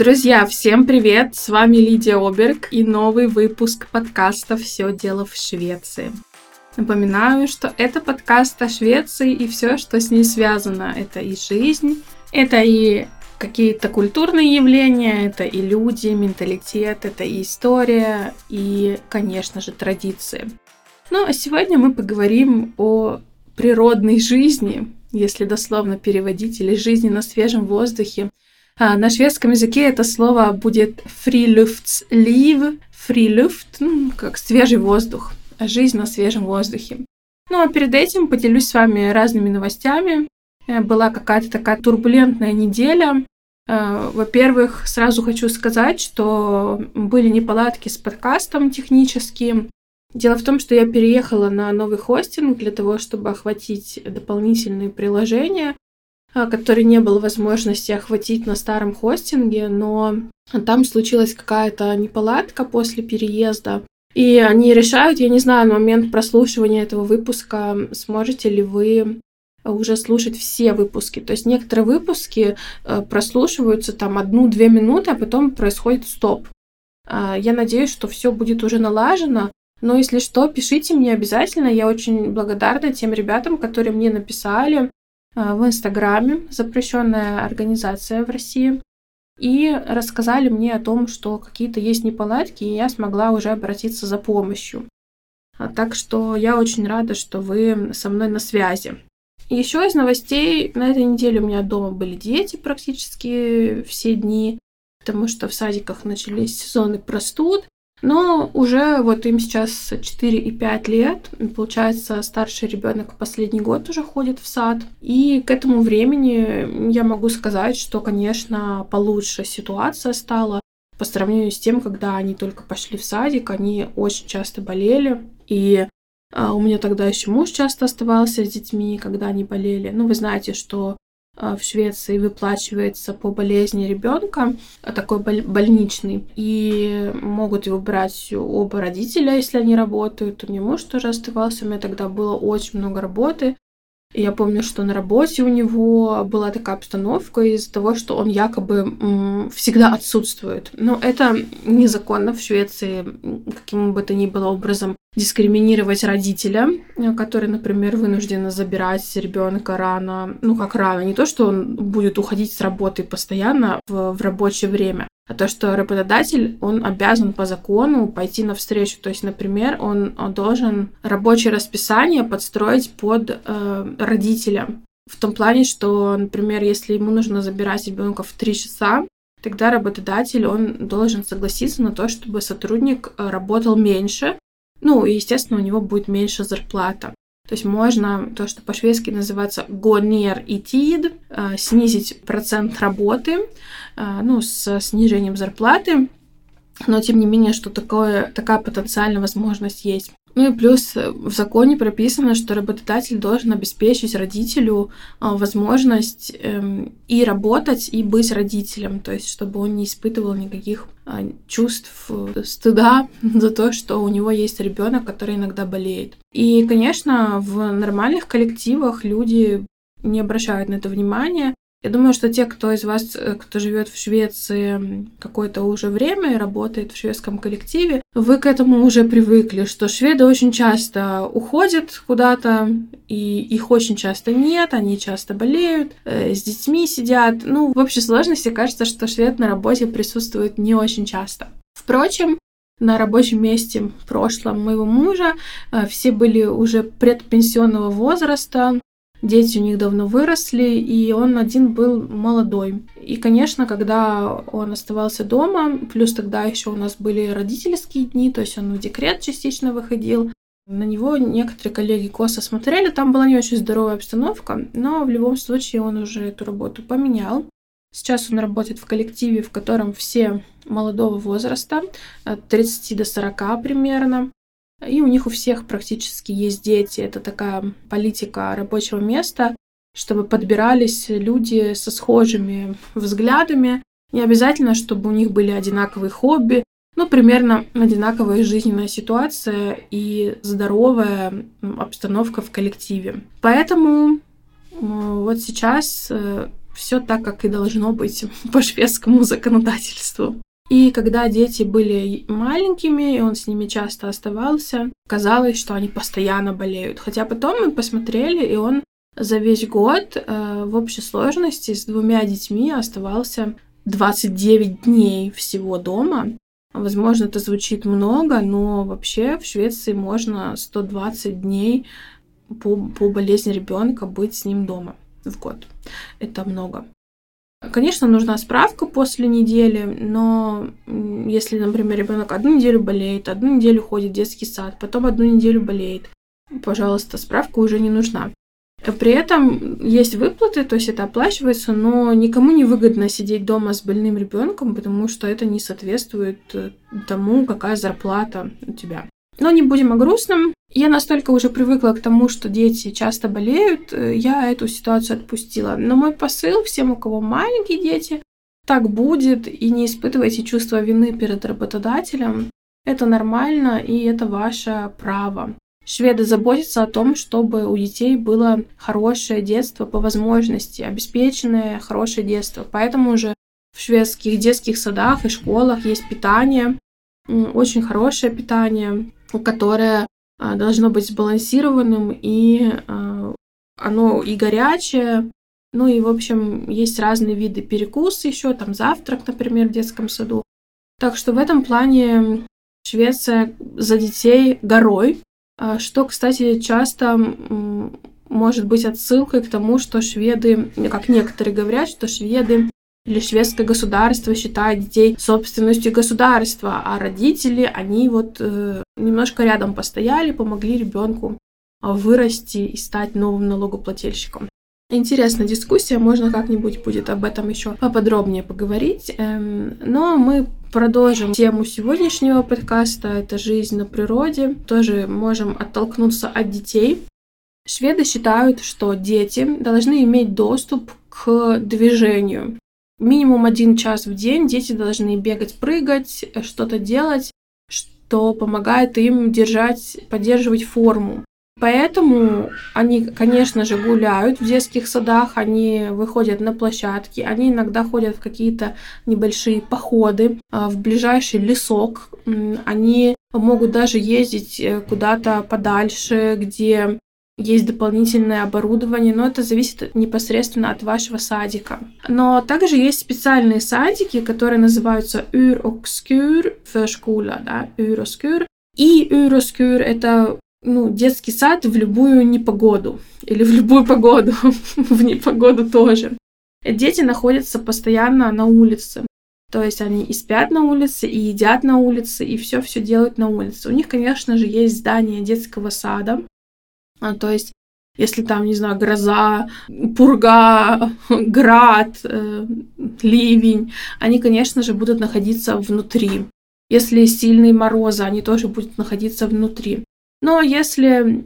Друзья, всем привет! С вами Лидия Оберг и новый выпуск подкаста «Все дело в Швеции». Напоминаю, что это подкаст о Швеции и все, что с ней связано. Это и жизнь, это и какие-то культурные явления, это и люди, менталитет, это и история, и, конечно же, традиции. Ну, а сегодня мы поговорим о природной жизни, если дословно переводить, или жизни на свежем воздухе. А на шведском языке это слово будет friluftsliv, frilufт, ну, как свежий воздух, жизнь на свежем воздухе. Ну а перед этим поделюсь с вами разными новостями. Э, была какая-то такая турбулентная неделя. Э, во-первых, сразу хочу сказать, что были неполадки с подкастом технические. Дело в том, что я переехала на новый хостинг для того, чтобы охватить дополнительные приложения, э, которые не было возможности охватить на старом хостинге, но там случилась какая-то неполадка после переезда. И они решают, я не знаю, на момент прослушивания этого выпуска, сможете ли вы уже слушать все выпуски. То есть некоторые выпуски э, прослушиваются там одну-две минуты, а потом происходит стоп. А, я надеюсь, что все будет уже налажено. Но если что, пишите мне обязательно. Я очень благодарна тем ребятам, которые мне написали в Инстаграме, запрещенная организация в России, и рассказали мне о том, что какие-то есть неполадки, и я смогла уже обратиться за помощью. А, так что я очень рада, что вы со мной на связи. Еще из новостей, на этой неделе у меня дома были дети практически все дни, потому что в садиках начались сезоны простуд. Но уже вот им сейчас 4 и 5 лет. Получается, старший ребенок последний год уже ходит в сад. И к этому времени я могу сказать, что, конечно, получше ситуация стала по сравнению с тем, когда они только пошли в садик, они очень часто болели. И а у меня тогда еще муж часто оставался с детьми, когда они болели. Ну, вы знаете, что в Швеции выплачивается по болезни ребенка, а, такой больничный, и могут его брать оба родителя, если они работают. У меня муж тоже оставался, у меня тогда было очень много работы, я помню, что на работе у него была такая обстановка из-за того, что он якобы всегда отсутствует. Но это незаконно в Швеции, каким бы то ни было образом дискриминировать родителя, который, например, вынужден забирать ребенка рано, ну как рано, не то, что он будет уходить с работы постоянно в, в рабочее время, а то, что работодатель, он обязан по закону пойти навстречу. То есть, например, он, должен рабочее расписание подстроить под э, родителя. В том плане, что, например, если ему нужно забирать ребенка в 3 часа, тогда работодатель, он должен согласиться на то, чтобы сотрудник э, работал меньше, ну, и, естественно, у него будет меньше зарплата. То есть можно то, что по-шведски называется гонер и тид, э, снизить процент работы, э, ну, с снижением зарплаты, но тем не менее, что такое, такая потенциальная возможность есть. Ну и плюс э, в законе прописано, что работодатель должен обеспечить родителю а, возможность эм, и работать, и быть родителем, то есть чтобы он не испытывал никаких а, чувств э, стыда за то, что у него есть ребенок, который иногда болеет. И, конечно, в нормальных коллективах люди не обращают на это внимания, я думаю, что те, кто из вас, э, кто живет в Швеции какое-то уже время и работает в шведском коллективе, вы к этому уже привыкли, что шведы очень часто уходят куда-то, и их очень часто нет, они часто болеют, э, с детьми сидят. Ну, в общей сложности кажется, что швед на работе присутствует не очень часто. Впрочем, на рабочем месте в прошлом моего мужа э, все были уже предпенсионного возраста, дети у них давно выросли, и он один был молодой. И, конечно, когда он оставался дома, плюс тогда еще у нас были родительские дни, то есть он в декрет частично выходил, на него некоторые коллеги косо смотрели, там была не очень здоровая обстановка, но в любом случае он уже эту работу поменял. Сейчас он работает в коллективе, в котором все молодого возраста, от 30 до 40 примерно. И у них у всех практически есть дети. Это такая политика рабочего места, чтобы подбирались люди со схожими взглядами. Не обязательно, чтобы у них были одинаковые хобби, но примерно одинаковая жизненная ситуация и здоровая обстановка в коллективе. Поэтому вот сейчас э, все так, как и должно быть по шведскому законодательству. И когда дети были маленькими, и он с ними часто оставался, казалось, что они постоянно болеют. Хотя потом мы посмотрели, и он за весь год э, в общей сложности с двумя детьми оставался 29 дней всего дома. Возможно, это звучит много, но вообще в Швеции можно 120 дней по, по болезни ребенка быть с ним дома в год. Это много. Конечно, нужна справка после недели, но если, например, ребенок одну неделю болеет, одну неделю ходит в детский сад, потом одну неделю болеет, пожалуйста, справка уже не нужна. При этом есть выплаты, то есть это оплачивается, но никому не выгодно сидеть дома с больным ребенком, потому что это не соответствует э, тому, какая зарплата у тебя. Но не будем о грустном. Я настолько уже привыкла к тому, что дети часто болеют, э, я эту ситуацию отпустила. Но мой посыл всем, у кого маленькие дети, так будет, и не испытывайте чувство вины перед работодателем. Это нормально, и это ваше право. Шведы заботятся о том, чтобы у детей было хорошее детство по возможности, обеспеченное хорошее детство. Поэтому уже в шведских детских садах и школах есть питание, очень хорошее питание, которое а, должно быть сбалансированным, и а, оно и горячее, ну и, в общем, есть разные виды перекуса еще, там завтрак, например, в детском саду. Так что в этом плане Швеция за детей горой, а, что, кстати, часто может быть отсылкой к тому, что шведы, как некоторые говорят, что шведы или шведское государство считает детей собственностью государства, а родители, они вот э, немножко рядом постояли, помогли ребенку а, вырасти и стать новым налогоплательщиком. Интересная дискуссия, можно как-нибудь будет об этом еще поподробнее поговорить. Эм, но мы продолжим тему сегодняшнего подкаста. Это жизнь на природе. Тоже можем оттолкнуться от детей. Шведы считают, что дети должны иметь доступ к движению минимум один час в день дети должны бегать, прыгать, что-то делать, что помогает им держать, поддерживать форму. Поэтому они, конечно же, гуляют в детских садах, они выходят на площадки, они иногда ходят в какие-то небольшие походы а, в ближайший лесок. Они могут даже ездить э, куда-то подальше, где есть дополнительное оборудование, но это зависит непосредственно от вашего садика. Но также есть специальные садики, которые называются Ur och Skur förskola, да, Ur och Skur. И Ur och Skur — это ну, детский сад в любую непогоду. Или в любую погоду. в непогоду тоже. Дети находятся постоянно на улице. То есть они и спят на улице, и едят на улице, и все-все делают на улице. У них, конечно же, есть здание детского сада, а, то есть, если там, не знаю, гроза, пурга, град, э, ливень, они, конечно же, будут находиться внутри. Если сильные морозы, они тоже будут находиться внутри. Но если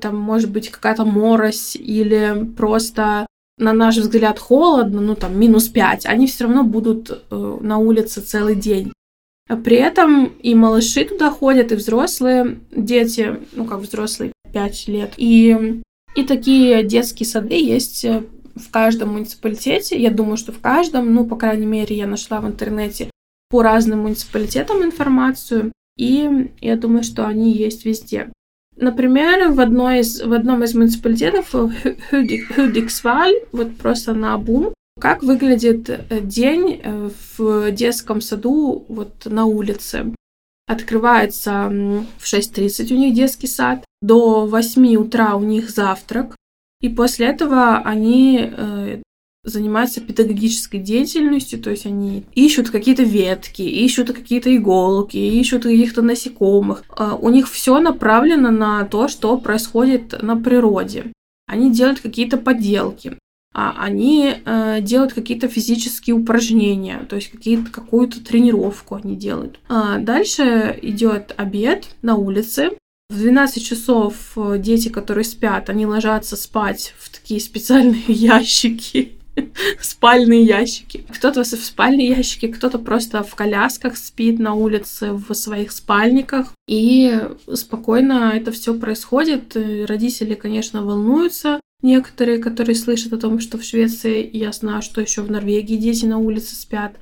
там может быть какая-то морось или просто на наш взгляд холодно, ну там минус 5, они все равно будут э, на улице целый день. При этом и малыши туда ходят, и взрослые дети, ну как взрослые, 5 лет. И, и такие детские сады есть э, в каждом муниципалитете. Я думаю, что в каждом, ну, по крайней мере, я нашла в интернете по разным муниципалитетам информацию, и я думаю, что они есть везде. Например, в, одной из, в одном из муниципалитетов, Хюдиксваль, вот просто на бум, как выглядит э, день э, в детском саду вот на улице. Открывается в 6.30 у них детский сад, до 8 утра у них завтрак, и после этого они э, занимаются педагогической деятельностью, то есть они ищут какие-то ветки, ищут какие-то иголки, ищут каких-то насекомых. Э, у них все направлено на то, что происходит на природе. Они делают какие-то поделки а они э, делают какие-то физические упражнения, то есть какие-то, какую-то тренировку они делают. А дальше идет обед на улице. В 12 часов э, дети, которые спят, они ложатся спать в такие специальные ящики, спальные ящики. Кто-то в спальные ящики, кто-то просто в колясках спит на улице в своих спальниках. И спокойно это все происходит. Родители, конечно, волнуются, некоторые, которые слышат о том, что в Швеции, я знаю, что еще в Норвегии дети на улице спят.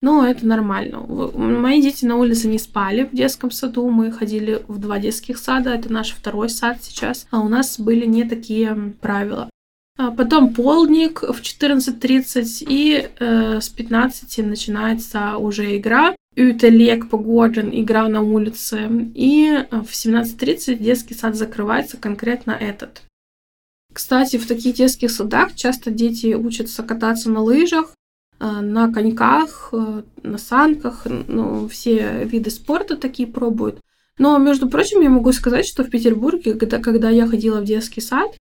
Но это нормально. Мои дети на улице не спали в детском саду. Мы ходили в два детских сада. Это наш второй сад сейчас. А у нас были не такие правила. А потом полдник в 14.30 и э, с 15 начинается уже игра. Ютелек погоджен, игра на улице. И в 17.30 детский сад закрывается, конкретно этот. Кстати, в таких детских садах часто дети учатся кататься на лыжах, э, на коньках, э, на санках, ну, все виды спорта такие пробуют. Но, между прочим, я могу сказать, что в Петербурге, когда, когда я ходила в детский сад,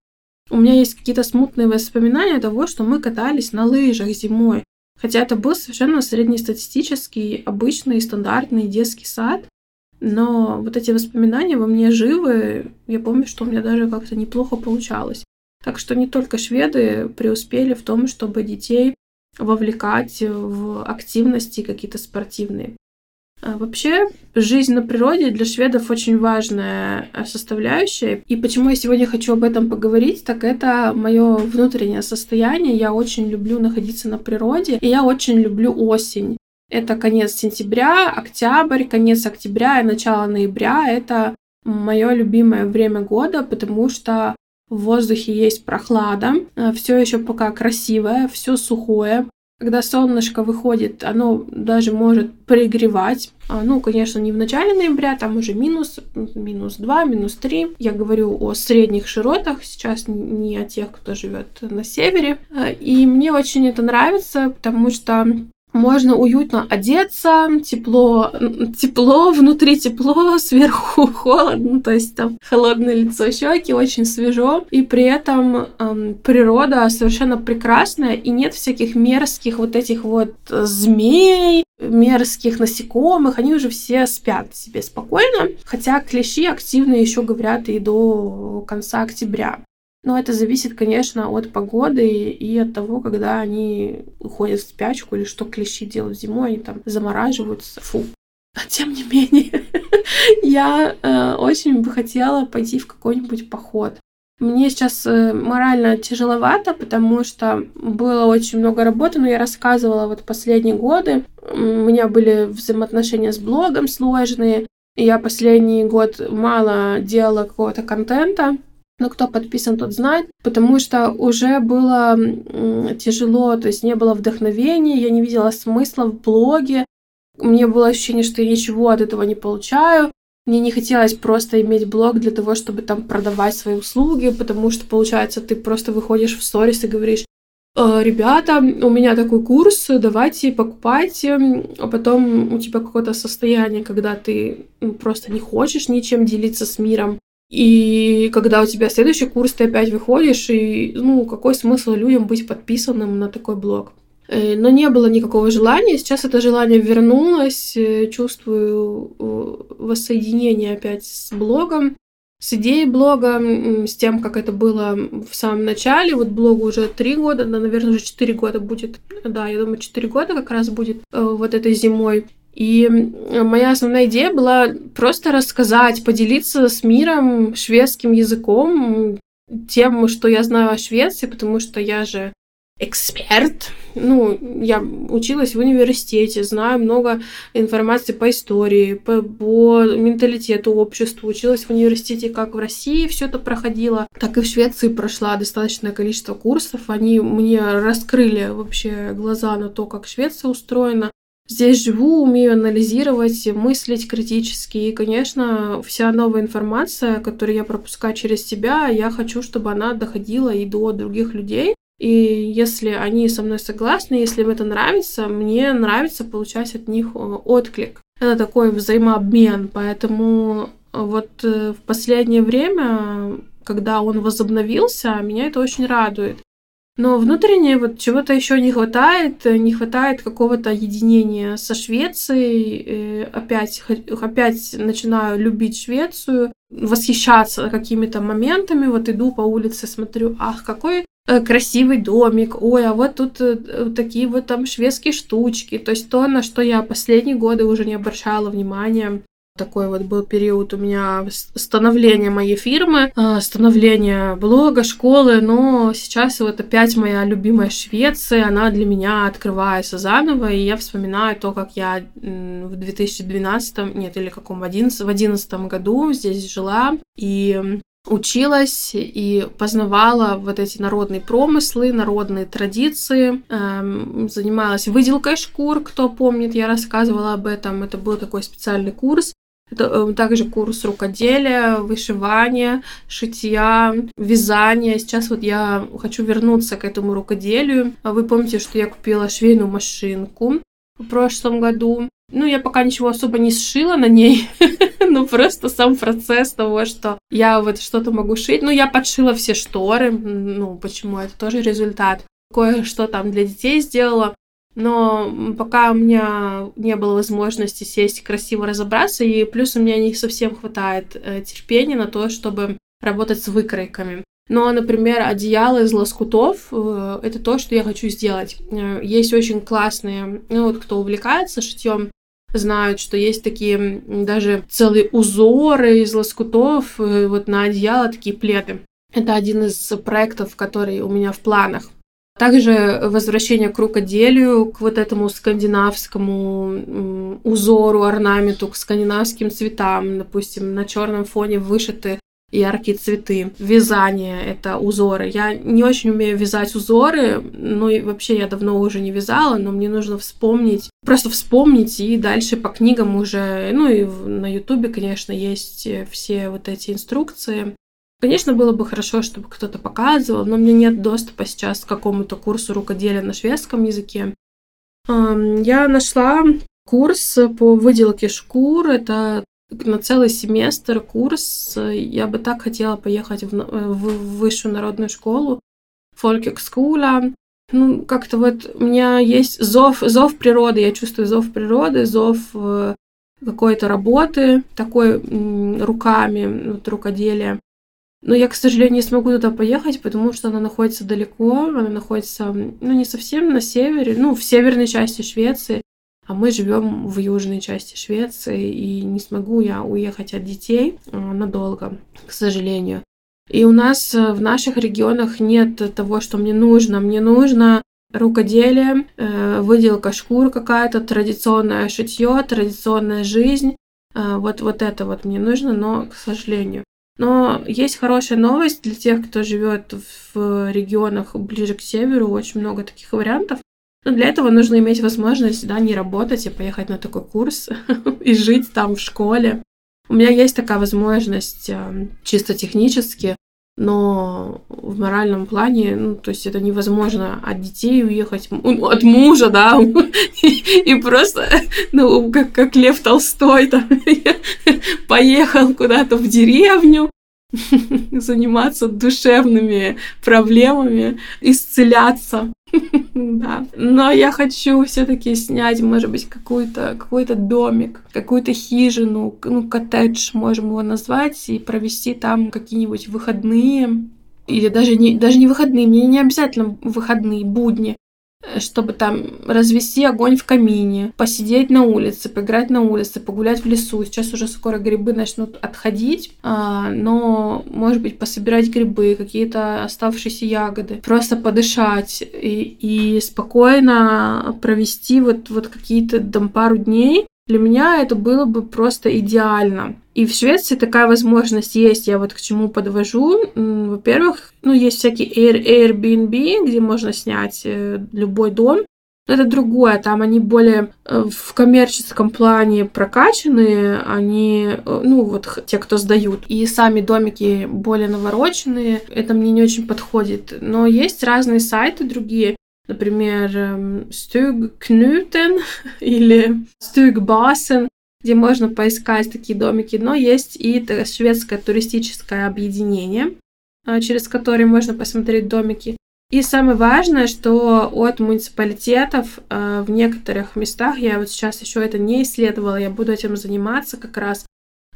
у меня есть какие-то смутные воспоминания того, что мы катались на лыжах зимой. Хотя это был совершенно среднестатистический, обычный, стандартный детский сад. Но вот эти воспоминания во мне живы. Я помню, что у меня даже как-то неплохо получалось. Так что не только шведы преуспели в том, чтобы детей вовлекать в активности какие-то спортивные. А вообще, жизнь на природе для шведов очень важная э, составляющая. И почему я сегодня хочу об этом поговорить, так это мое внутреннее состояние. Я очень люблю находиться на природе, и я очень люблю осень. Это конец сентября, октябрь, конец октября и начало ноября. Это мое любимое время года, потому что в воздухе есть прохлада, э, все еще пока красивое, все сухое, когда солнышко выходит, оно даже может пригревать. А, ну, конечно, не в начале ноября, там уже минус, минус 2, минус 3. Я говорю о средних широтах, сейчас не о тех, кто живет на севере. А, и мне очень это нравится, потому что можно уютно одеться, тепло, тепло, внутри тепло, сверху холодно, то есть там холодное лицо, щеки, очень свежо, и при этом эм, природа совершенно прекрасная, и нет всяких мерзких вот этих вот змей, мерзких насекомых, они уже все спят себе спокойно, хотя клещи активно еще говорят и до конца октября. Но это зависит, конечно, от погоды и от того, когда они уходят в спячку или что клещи делают зимой, они там замораживаются. Фу. А тем не менее, я э, очень бы хотела пойти в какой-нибудь поход. Мне сейчас э, морально тяжеловато, потому что было очень много работы, но я рассказывала вот последние годы. У меня были взаимоотношения с блогом сложные. И я последний год мало делала какого-то контента. Но кто подписан, тот знает, потому что уже было тяжело, то есть не было вдохновения, я не видела смысла в блоге, мне было ощущение, что я ничего от этого не получаю. Мне не хотелось просто иметь блог для того, чтобы там продавать свои услуги, потому что, получается, ты просто выходишь в сторис и говоришь, «Э, ребята, у меня такой курс, давайте покупайте, а потом у тебя какое-то состояние, когда ты просто не хочешь ничем делиться с миром, и когда у тебя следующий курс, ты опять выходишь, и, ну, какой смысл людям быть подписанным на такой блог? Э, но не было никакого желания. Сейчас это желание вернулось. Э, чувствую э, воссоединение опять с блогом, с идеей блога, с тем, как это было в самом начале. Вот блогу уже три года, да, наверное, уже четыре года будет. Да, я думаю, четыре года как раз будет вот этой зимой. И моя основная идея была просто рассказать, поделиться с миром шведским языком, тем, что я знаю о Швеции, потому что я же эксперт. Ну, я училась в университете, знаю много информации по истории, по, по менталитету обществу. Училась в университете как в России все это проходило, так и в Швеции прошла достаточное количество курсов. Они мне раскрыли вообще глаза на то, как Швеция устроена. Здесь живу, умею анализировать, мыслить критически. И, конечно, вся новая информация, которую я пропускаю через себя, я хочу, чтобы она доходила и до других людей. И если они со мной согласны, если им это нравится, мне нравится получать от них э, отклик. Это такой взаимообмен, поэтому вот э, в последнее время, когда он возобновился, меня это очень радует. Но внутренне вот чего-то еще не хватает, не хватает какого-то единения со Швецией. Э, опять, опять начинаю любить Швецию, восхищаться какими-то моментами. Вот иду по улице, смотрю, ах, какой э, красивый домик, ой, а вот тут э, такие вот там шведские штучки. То есть то, на что я последние годы уже не обращала внимания. Такой вот был период у меня становления моей фирмы, а, становления блога, школы, но сейчас вот опять моя любимая Швеция, она для меня открывается заново, и я вспоминаю то, как я в 2012, нет, или каком, в 11, в 11 году здесь жила, и училась и познавала вот эти народные промыслы, народные традиции, эм, занималась выделкой шкур, кто помнит, я рассказывала об этом, это был такой специальный курс, э, также курс рукоделия, вышивания, шитья, вязания. Сейчас вот я хочу вернуться к этому рукоделию. А вы помните, что я купила швейную машинку в прошлом году. Ну, я пока ничего особо не сшила на ней, но просто сам процесс того, что я вот что-то могу шить. Ну, я подшила все шторы, ну, почему, это тоже результат. Кое-что там для детей сделала, но пока у меня не было возможности сесть красиво разобраться, и плюс у меня не совсем хватает э, терпения на то, чтобы работать с выкройками. Но, например, одеяло из лоскутов э, — это то, что я хочу сделать. Э, есть очень классные, ну вот кто увлекается шитьем, знают, что есть такие даже целые узоры из лоскутов вот на одеяло, такие пледы. Это один из проектов, который у меня в планах. Также возвращение к рукоделию, к вот этому скандинавскому узору, орнаменту, к скандинавским цветам. Допустим, на черном фоне вышиты яркие цветы. Вязание — это узоры. Я не очень умею вязать узоры, ну и вообще я давно уже не вязала, но мне нужно вспомнить, просто вспомнить и дальше по книгам уже, ну и на ютубе, конечно, есть все вот эти инструкции. Конечно, было бы хорошо, чтобы кто-то показывал, но у меня нет доступа сейчас к какому-то курсу рукоделия на шведском языке. Я нашла курс по выделке шкур. Это на целый семестр курс. Я бы так хотела поехать в, в высшую народную школу, фолькекскула. Ну, как-то вот у меня есть зов, зов природы, я чувствую зов природы, зов э, какой-то работы, такой руками, вот, рукоделия. Но я, к сожалению, не смогу туда поехать, потому что она находится далеко, она находится, ну, не совсем на севере, ну, в северной части Швеции а мы живем в южной части Швеции, и не смогу я уехать от детей э, надолго, к сожалению. И у нас э, в наших регионах нет того, что мне нужно. Мне нужно рукоделие, э, выделка шкур какая-то, традиционное шитье, традиционная жизнь. Вот, вот это вот мне нужно, но, к сожалению. Но есть хорошая новость для тех, кто живет в регионах ближе к северу. Очень много таких вариантов. Но для этого нужно иметь возможность, да, не работать и поехать на такой курс и жить там в школе. У меня есть такая возможность э, чисто технически, но в моральном плане, ну, то есть это невозможно от детей уехать, от мужа, да, и, просто, ну, как, как Лев Толстой, там, поехал куда-то в деревню, заниматься душевными проблемами, исцеляться. Да. Но я хочу все-таки снять, может быть, какой-то какой домик, какую-то хижину, ну, коттедж, можем его назвать, и провести там какие-нибудь выходные. Или даже не, даже не выходные, мне не обязательно выходные, будни. Чтобы там развести огонь в камине, посидеть на улице, поиграть на улице, погулять в лесу. Сейчас уже скоро грибы начнут отходить, а, но, может быть, пособирать грибы, какие-то оставшиеся ягоды, просто подышать и, и спокойно провести вот, вот какие-то там пару дней, для меня это было бы просто идеально. И в Швеции такая возможность есть. Я вот к чему подвожу. Во-первых, ну, есть всякие Air, Airbnb, где можно снять э, любой дом. Но это другое, там они более э, в коммерческом плане прокачанные, они, э, ну вот те, кто сдают, и сами домики более навороченные, это мне не очень подходит. Но есть разные сайты другие, например, Stugknuten или Stugbasen, где можно поискать такие домики, но есть и шведское туристическое объединение, а, через которое можно посмотреть домики. И самое важное, что от муниципалитетов а, в некоторых местах, я вот сейчас еще это не исследовала, я буду этим заниматься как раз,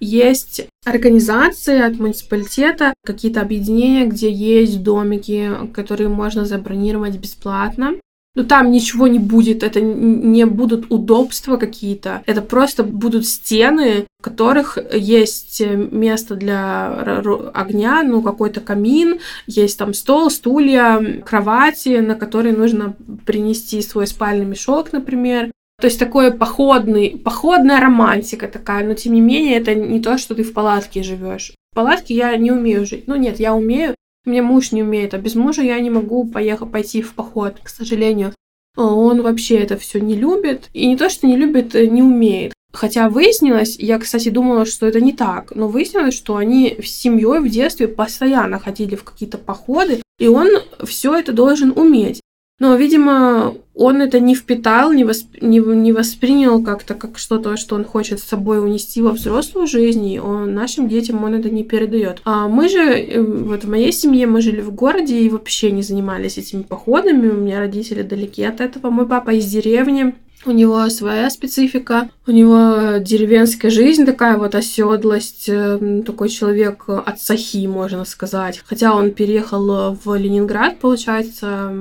есть организации от муниципалитета, какие-то объединения, где есть домики, которые можно забронировать бесплатно. но там ничего не будет, это не будут удобства какие-то, это просто будут стены, в которых есть место для огня, ну, какой-то камин, есть там стол, стулья, кровати, на которые нужно принести свой спальный мешок, например. То есть такой походный, походная романтика такая, но тем не менее это не то, что ты в палатке живешь. В палатке я не умею жить. Ну нет, я умею, мне муж не умеет, а без мужа я не могу поехать пойти в поход, к сожалению. Он вообще это все не любит. И не то, что не любит, э, не умеет. Хотя выяснилось, я, кстати, думала, что это не так, но выяснилось, что они с семьей в детстве постоянно ходили в какие-то походы, и он все это должен уметь. Но, видимо, он это не впитал, не, восп... не, не воспринял как-то как что-то, что он хочет с собой унести во взрослую жизнь, и он, нашим детям он это не передает. А мы же, э, вот в моей семье мы жили в городе и вообще не занимались этими походами, у меня родители далеки от этого, мой папа из деревни, у него своя специфика, у него деревенская жизнь такая вот оседлость, э, такой человек от сахи, можно сказать. Хотя он переехал в Ленинград, получается,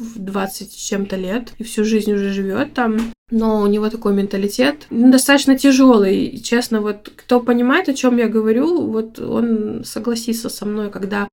в 20 чем-то лет и всю жизнь уже живет там. Но у него такой менталитет достаточно тяжелый. Честно, вот кто понимает, о чем я говорю, вот он согласится со мной, когда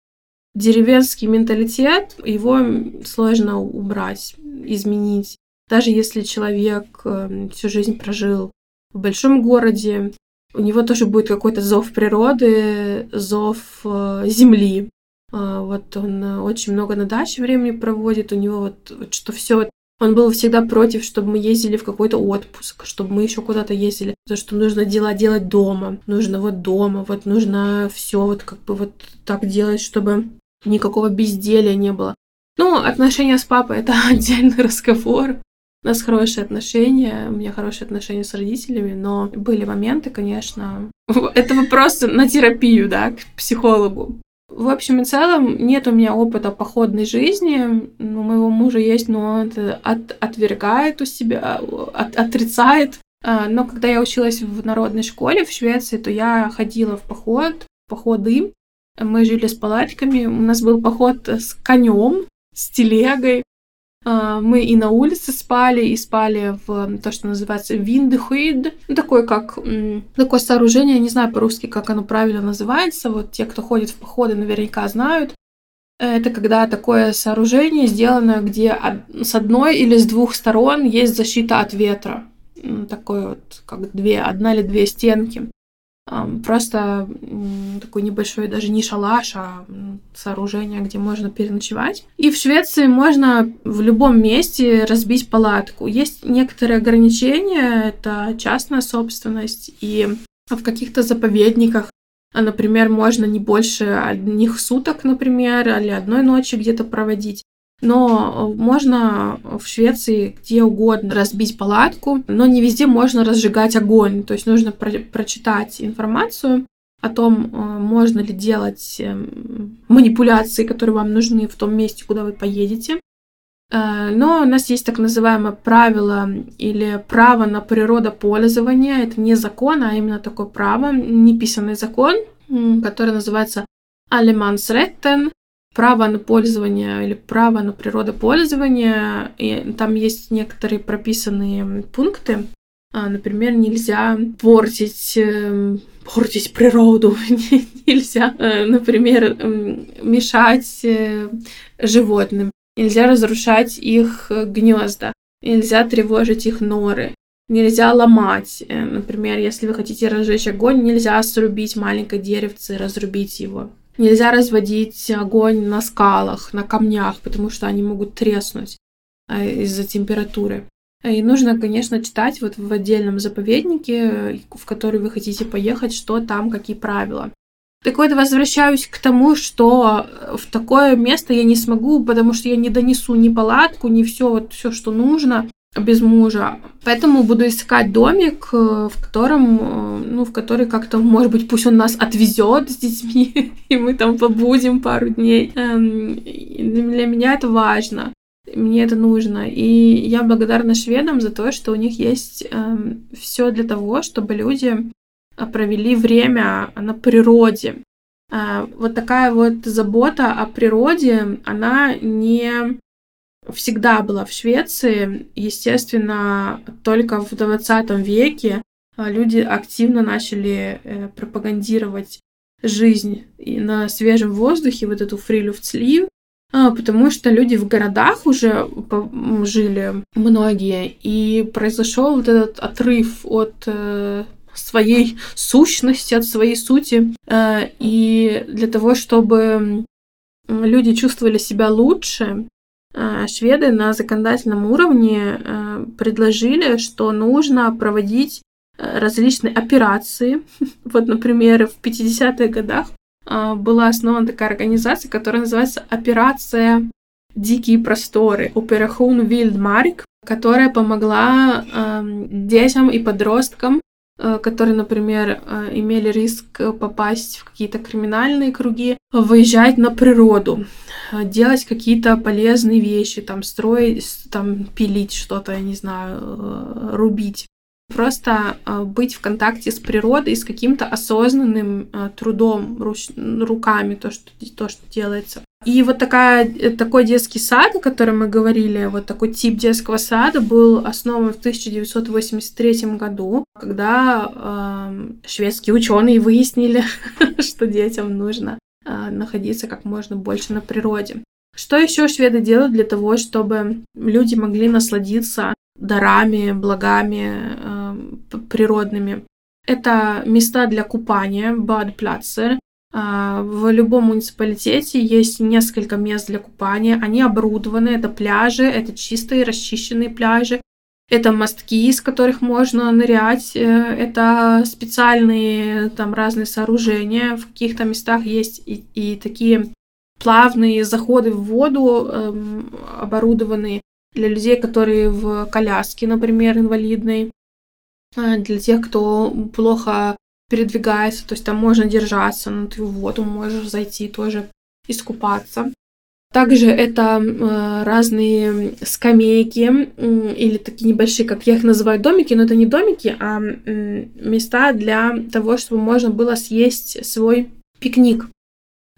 деревенский менталитет, его сложно убрать, изменить. Даже если человек эм, всю жизнь прожил в большом городе, у него тоже будет какой-то зов природы, зов э, земли. А, вот он э, очень много на даче времени проводит, у него вот, вот что все он был всегда против, чтобы мы ездили в какой-то отпуск, чтобы мы еще куда-то ездили. Потому что нужно дела делать дома. Нужно вот дома, вот нужно все вот как бы вот так делать, чтобы никакого безделия не было. Ну, отношения с папой это отдельный разговор. У нас хорошие отношения, у меня хорошие отношения с родителями, но были моменты, конечно. Это вопрос на терапию, да, к психологу. В общем и целом, нет у меня опыта походной жизни. У моего мужа есть, но он это от, отвергает у себя, от, отрицает. А, но когда я училась в народной школе в Швеции, то я ходила в поход, походы. Мы жили с палатками. У нас был поход с конем, с телегой. А, мы и на улице спали, и спали в то, что называется виндхуид. Ну, такое как... Такое сооружение, не знаю по-русски, как оно правильно называется. Вот те, кто ходит в походы, наверняка знают. Это когда такое сооружение сделано, где с одной или с двух сторон есть защита от ветра. Такое вот, как две, одна или две стенки. Просто такой небольшой, даже не шалаш, а сооружение, где можно переночевать. И в Швеции можно в любом месте разбить палатку. Есть некоторые ограничения, это частная собственность, и в каких-то заповедниках а, Например, можно не больше одних суток, например, или одной ночи где-то проводить. Но можно в Швеции где угодно разбить палатку, но не везде можно разжигать огонь. То есть нужно про- прочитать информацию о том, э, можно ли делать эм, манипуляции, которые вам нужны в том месте, куда вы поедете. Э, но у нас есть так называемое правило или право на природопользование. Это не закон, а именно такое право, неписанный закон, который называется Alemansretten право на пользование или право на природопользование. И там есть некоторые прописанные пункты. А, например, нельзя портить эм, портить природу, нельзя, э, например, эм, мешать э, животным, нельзя разрушать их э, гнезда, нельзя тревожить их норы, нельзя ломать. Например, если вы хотите разжечь огонь, нельзя срубить маленькое деревце, разрубить его. Нельзя разводить огонь на скалах, на камнях, потому что они могут треснуть э, из-за температуры. И нужно, конечно, читать вот в отдельном заповеднике, в который вы хотите поехать, что там, какие правила. Так вот, возвращаюсь к тому, что в такое место я не смогу, потому что я не донесу ни палатку, ни все, вот все, что нужно без мужа. Поэтому буду искать домик, э, в котором, э, ну, в который как-то, может быть, пусть он нас отвезет с детьми, и мы там побудем пару дней. Эм, для меня это важно. Мне это нужно. И я благодарна шведам за то, что у них есть эм, все для того, чтобы люди э, провели время на природе. Вот такая вот забота о природе, она не всегда была в Швеции. Естественно, только в 20 веке а, люди активно начали э, пропагандировать жизнь на свежем воздухе, вот эту фрилюфтслив, а, потому что люди в городах уже жили многие, и произошел вот этот отрыв от э, своей сущности, от своей сути. Э, и для того, чтобы люди чувствовали себя лучше, шведы на законодательном уровне предложили, что нужно проводить различные операции. Вот, например, в 50-х годах а, была основана такая организация, которая называется Операция Дикие просторы, Operation Wildmark, которая помогла э, детям и подросткам, э, которые, например, э, имели риск попасть в какие-то криминальные круги, выезжать на природу, делать какие-то полезные вещи, там строить, там пилить что-то, я не знаю, э, рубить просто э, быть в контакте с природой, с каким-то осознанным э, трудом руками, то что, то, что делается. И вот такая, э, такой детский сад, о котором мы говорили, вот такой тип детского сада был основан в 1983 году, когда э, шведские ученые выяснили, что детям нужно э, находиться как можно больше на природе. Что еще шведы делают для того, чтобы люди могли насладиться дарами, благами э, природными. Это места для купания, бадплацер. Э, в любом муниципалитете есть несколько мест для купания. Они оборудованы. Это пляжи, это чистые расчищенные пляжи. Это мостки, из которых можно нырять. Э, это специальные там разные сооружения. В каких-то местах есть и, и такие плавные заходы в воду, эм, оборудованные для людей, которые в коляске, например, инвалидной, э, для тех, кто плохо передвигается, то есть там можно держаться, но ты в воду можешь зайти тоже искупаться. Также это э, разные скамейки э, или такие небольшие, как я их называю, домики, но это не домики, а э, места для того, чтобы можно было съесть свой пикник.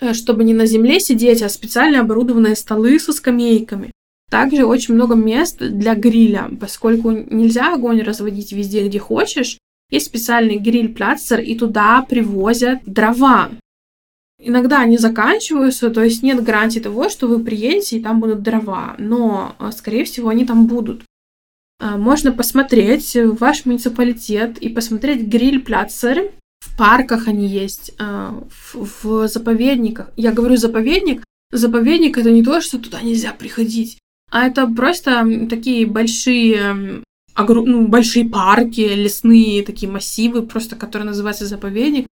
Э, чтобы не на земле сидеть, а специально оборудованные столы со скамейками. Также очень много мест для гриля, поскольку нельзя огонь разводить везде, где хочешь. Есть специальный гриль-пляцер, и туда привозят дрова. Иногда они заканчиваются, то есть нет гарантии того, что вы приедете и там будут дрова, но, э, скорее всего, они там будут. Э, можно посмотреть ваш муниципалитет и посмотреть гриль-пляцеры. В парках они есть, э, в, в заповедниках. Я говорю заповедник. Заповедник это не то, что туда нельзя приходить. А это просто такие большие ну, большие парки, лесные такие массивы, просто которые называются заповедник,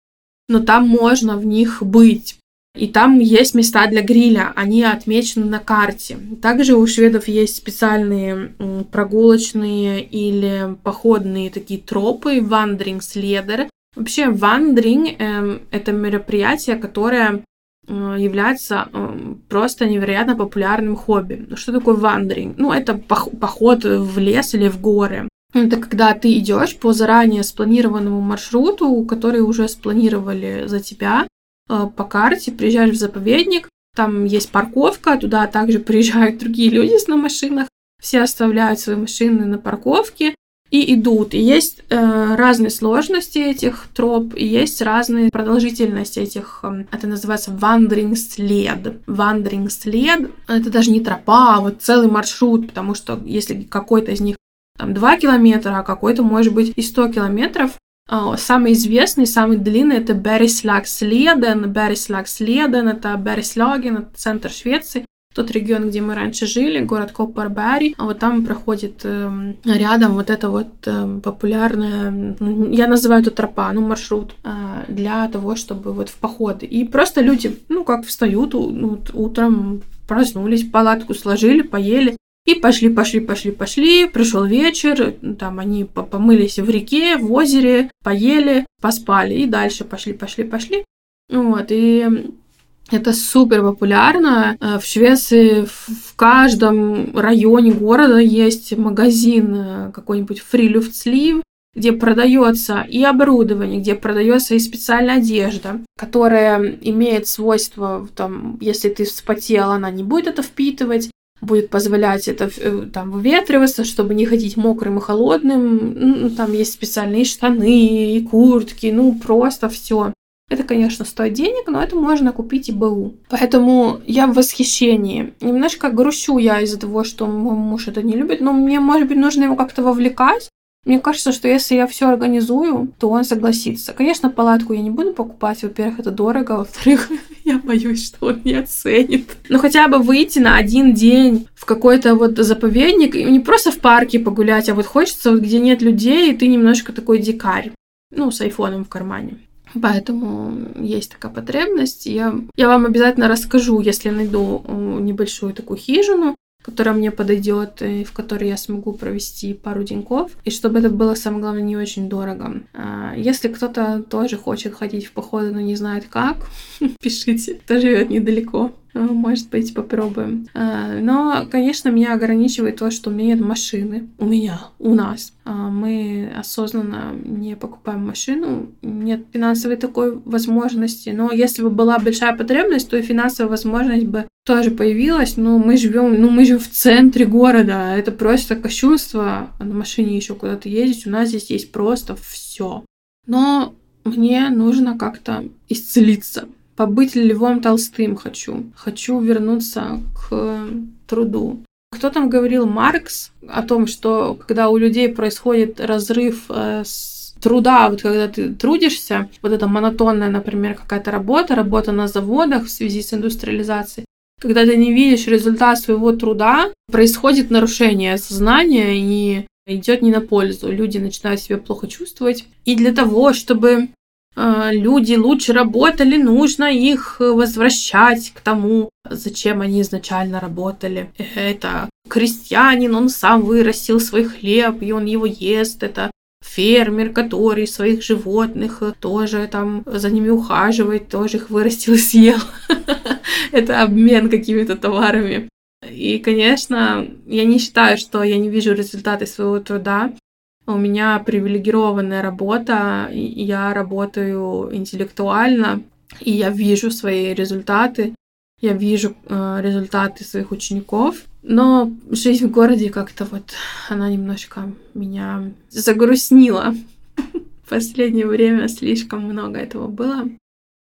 но там можно в них быть. И там есть места для гриля, они отмечены на карте. Также у шведов есть специальные прогулочные или походные такие тропы, вандринг следер. Вообще, вандринг э, это мероприятие, которое является э, просто невероятно популярным хобби. Что такое вандринг? Ну, это поход в лес или в горы. Это когда ты идешь по заранее спланированному маршруту, который уже спланировали за тебя э, по карте, приезжаешь в заповедник, там есть парковка, туда также приезжают другие люди на машинах, все оставляют свои машины на парковке, и идут. И есть э, разные сложности этих троп, и есть разные продолжительности этих, э, это называется wandering след. Wandering след — это даже не тропа, а вот целый маршрут, потому что если какой-то из них там 2 километра, а какой-то может быть и 100 километров, э, Самый известный, самый длинный это Берислаг Следен. Берислаг Следен это Берислаген, это центр Швеции тот регион, где мы раньше жили, город Коппарбари, а вот там проходит э, рядом вот это вот э, популярная, ну, я называю это тропа, ну, маршрут э, для того, чтобы вот в походы. И просто люди, ну, как встают ну, утром, проснулись, палатку сложили, поели, и пошли, пошли, пошли, пошли. Пришел вечер, там они помылись в реке, в озере, поели, поспали. И дальше пошли, пошли, пошли. Вот, и это супер популярно. Э, в Швеции в каждом районе города есть магазин э, какой-нибудь фрилюфтслив, где продается и оборудование, где продается и специальная одежда, которая имеет свойство, там, если ты вспотел, она не будет это впитывать, будет позволять это э, там выветриваться, чтобы не ходить мокрым и холодным. Ну, там есть специальные штаны и куртки, ну просто все. Это, конечно, стоит денег, но это можно купить и БУ. Поэтому я в восхищении. Немножко грущу я из-за того, что мой муж это не любит, но мне, может быть, нужно его как-то вовлекать, мне кажется, что если я все организую, то он согласится. Конечно, палатку я не буду покупать. Во-первых, это дорого. Во-вторых, я боюсь, что он не оценит. Но хотя бы выйти на один день в какой-то вот заповедник, и не просто в парке погулять, а вот хочется, вот, где нет людей, и ты немножко такой дикарь. Ну, с айфоном в кармане. Поэтому есть такая потребность. Я, я вам обязательно расскажу, если найду небольшую такую хижину, которая мне подойдет и в которой я смогу провести пару деньков, и чтобы это было, самое главное, не очень дорого. А, если кто-то тоже хочет ходить в походы, но не знает как, пишите, кто живет недалеко. А, может быть, попробуем. А, но, конечно, меня ограничивает то, что у меня нет машины. У меня, у нас. А, мы осознанно не покупаем машину. Нет финансовой такой возможности. Но если бы была большая потребность, то и финансовая возможность бы тоже появилась. Но мы живем, ну, мы живем в центре города. Это просто кощунство. На машине еще куда-то ездить. У нас здесь есть просто все. Но мне нужно как-то исцелиться побыть Львом Толстым хочу. Хочу вернуться к труду. Кто там говорил, Маркс, о том, что когда у людей происходит разрыв э, с труда, вот когда ты трудишься, вот эта монотонная, например, какая-то работа, работа на заводах в связи с индустриализацией, когда ты не видишь результат своего труда, происходит нарушение сознания и идет не на пользу. Люди начинают себя плохо чувствовать. И для того, чтобы люди лучше работали, нужно их возвращать к тому, зачем они изначально работали. Это крестьянин, он сам вырастил свой хлеб, и он его ест. Это фермер, который своих животных тоже там за ними ухаживает, тоже их вырастил и съел. Это обмен какими-то товарами. И, конечно, я не считаю, что я не вижу результаты своего труда. У меня привилегированная работа, я работаю интеллектуально, и я вижу свои результаты, я вижу э, результаты своих учеников. Но жизнь в городе как-то вот, она немножко меня загрустнила. В последнее время слишком много этого было.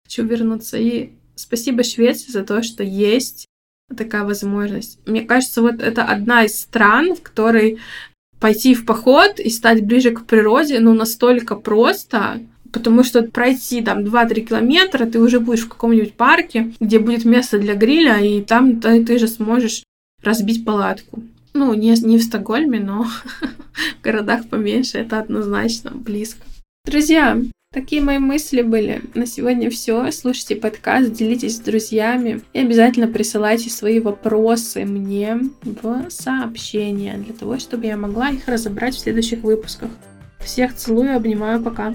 Хочу вернуться. И спасибо Швеции за то, что есть такая возможность. Мне кажется, вот это одна из стран, в которой пойти в поход и стать ближе к природе, ну, настолько просто, потому что пройти там 2-3 километра, ты уже будешь в каком-нибудь парке, где будет место для гриля, и там ты, ты же сможешь разбить палатку. Ну, не, не в Стокгольме, но в городах поменьше это однозначно близко. Друзья, Такие мои мысли были. На сегодня все. Слушайте подкаст, делитесь с друзьями и обязательно присылайте свои вопросы мне в сообщения для того, чтобы я могла их разобрать в следующих выпусках. Всех целую, обнимаю, пока.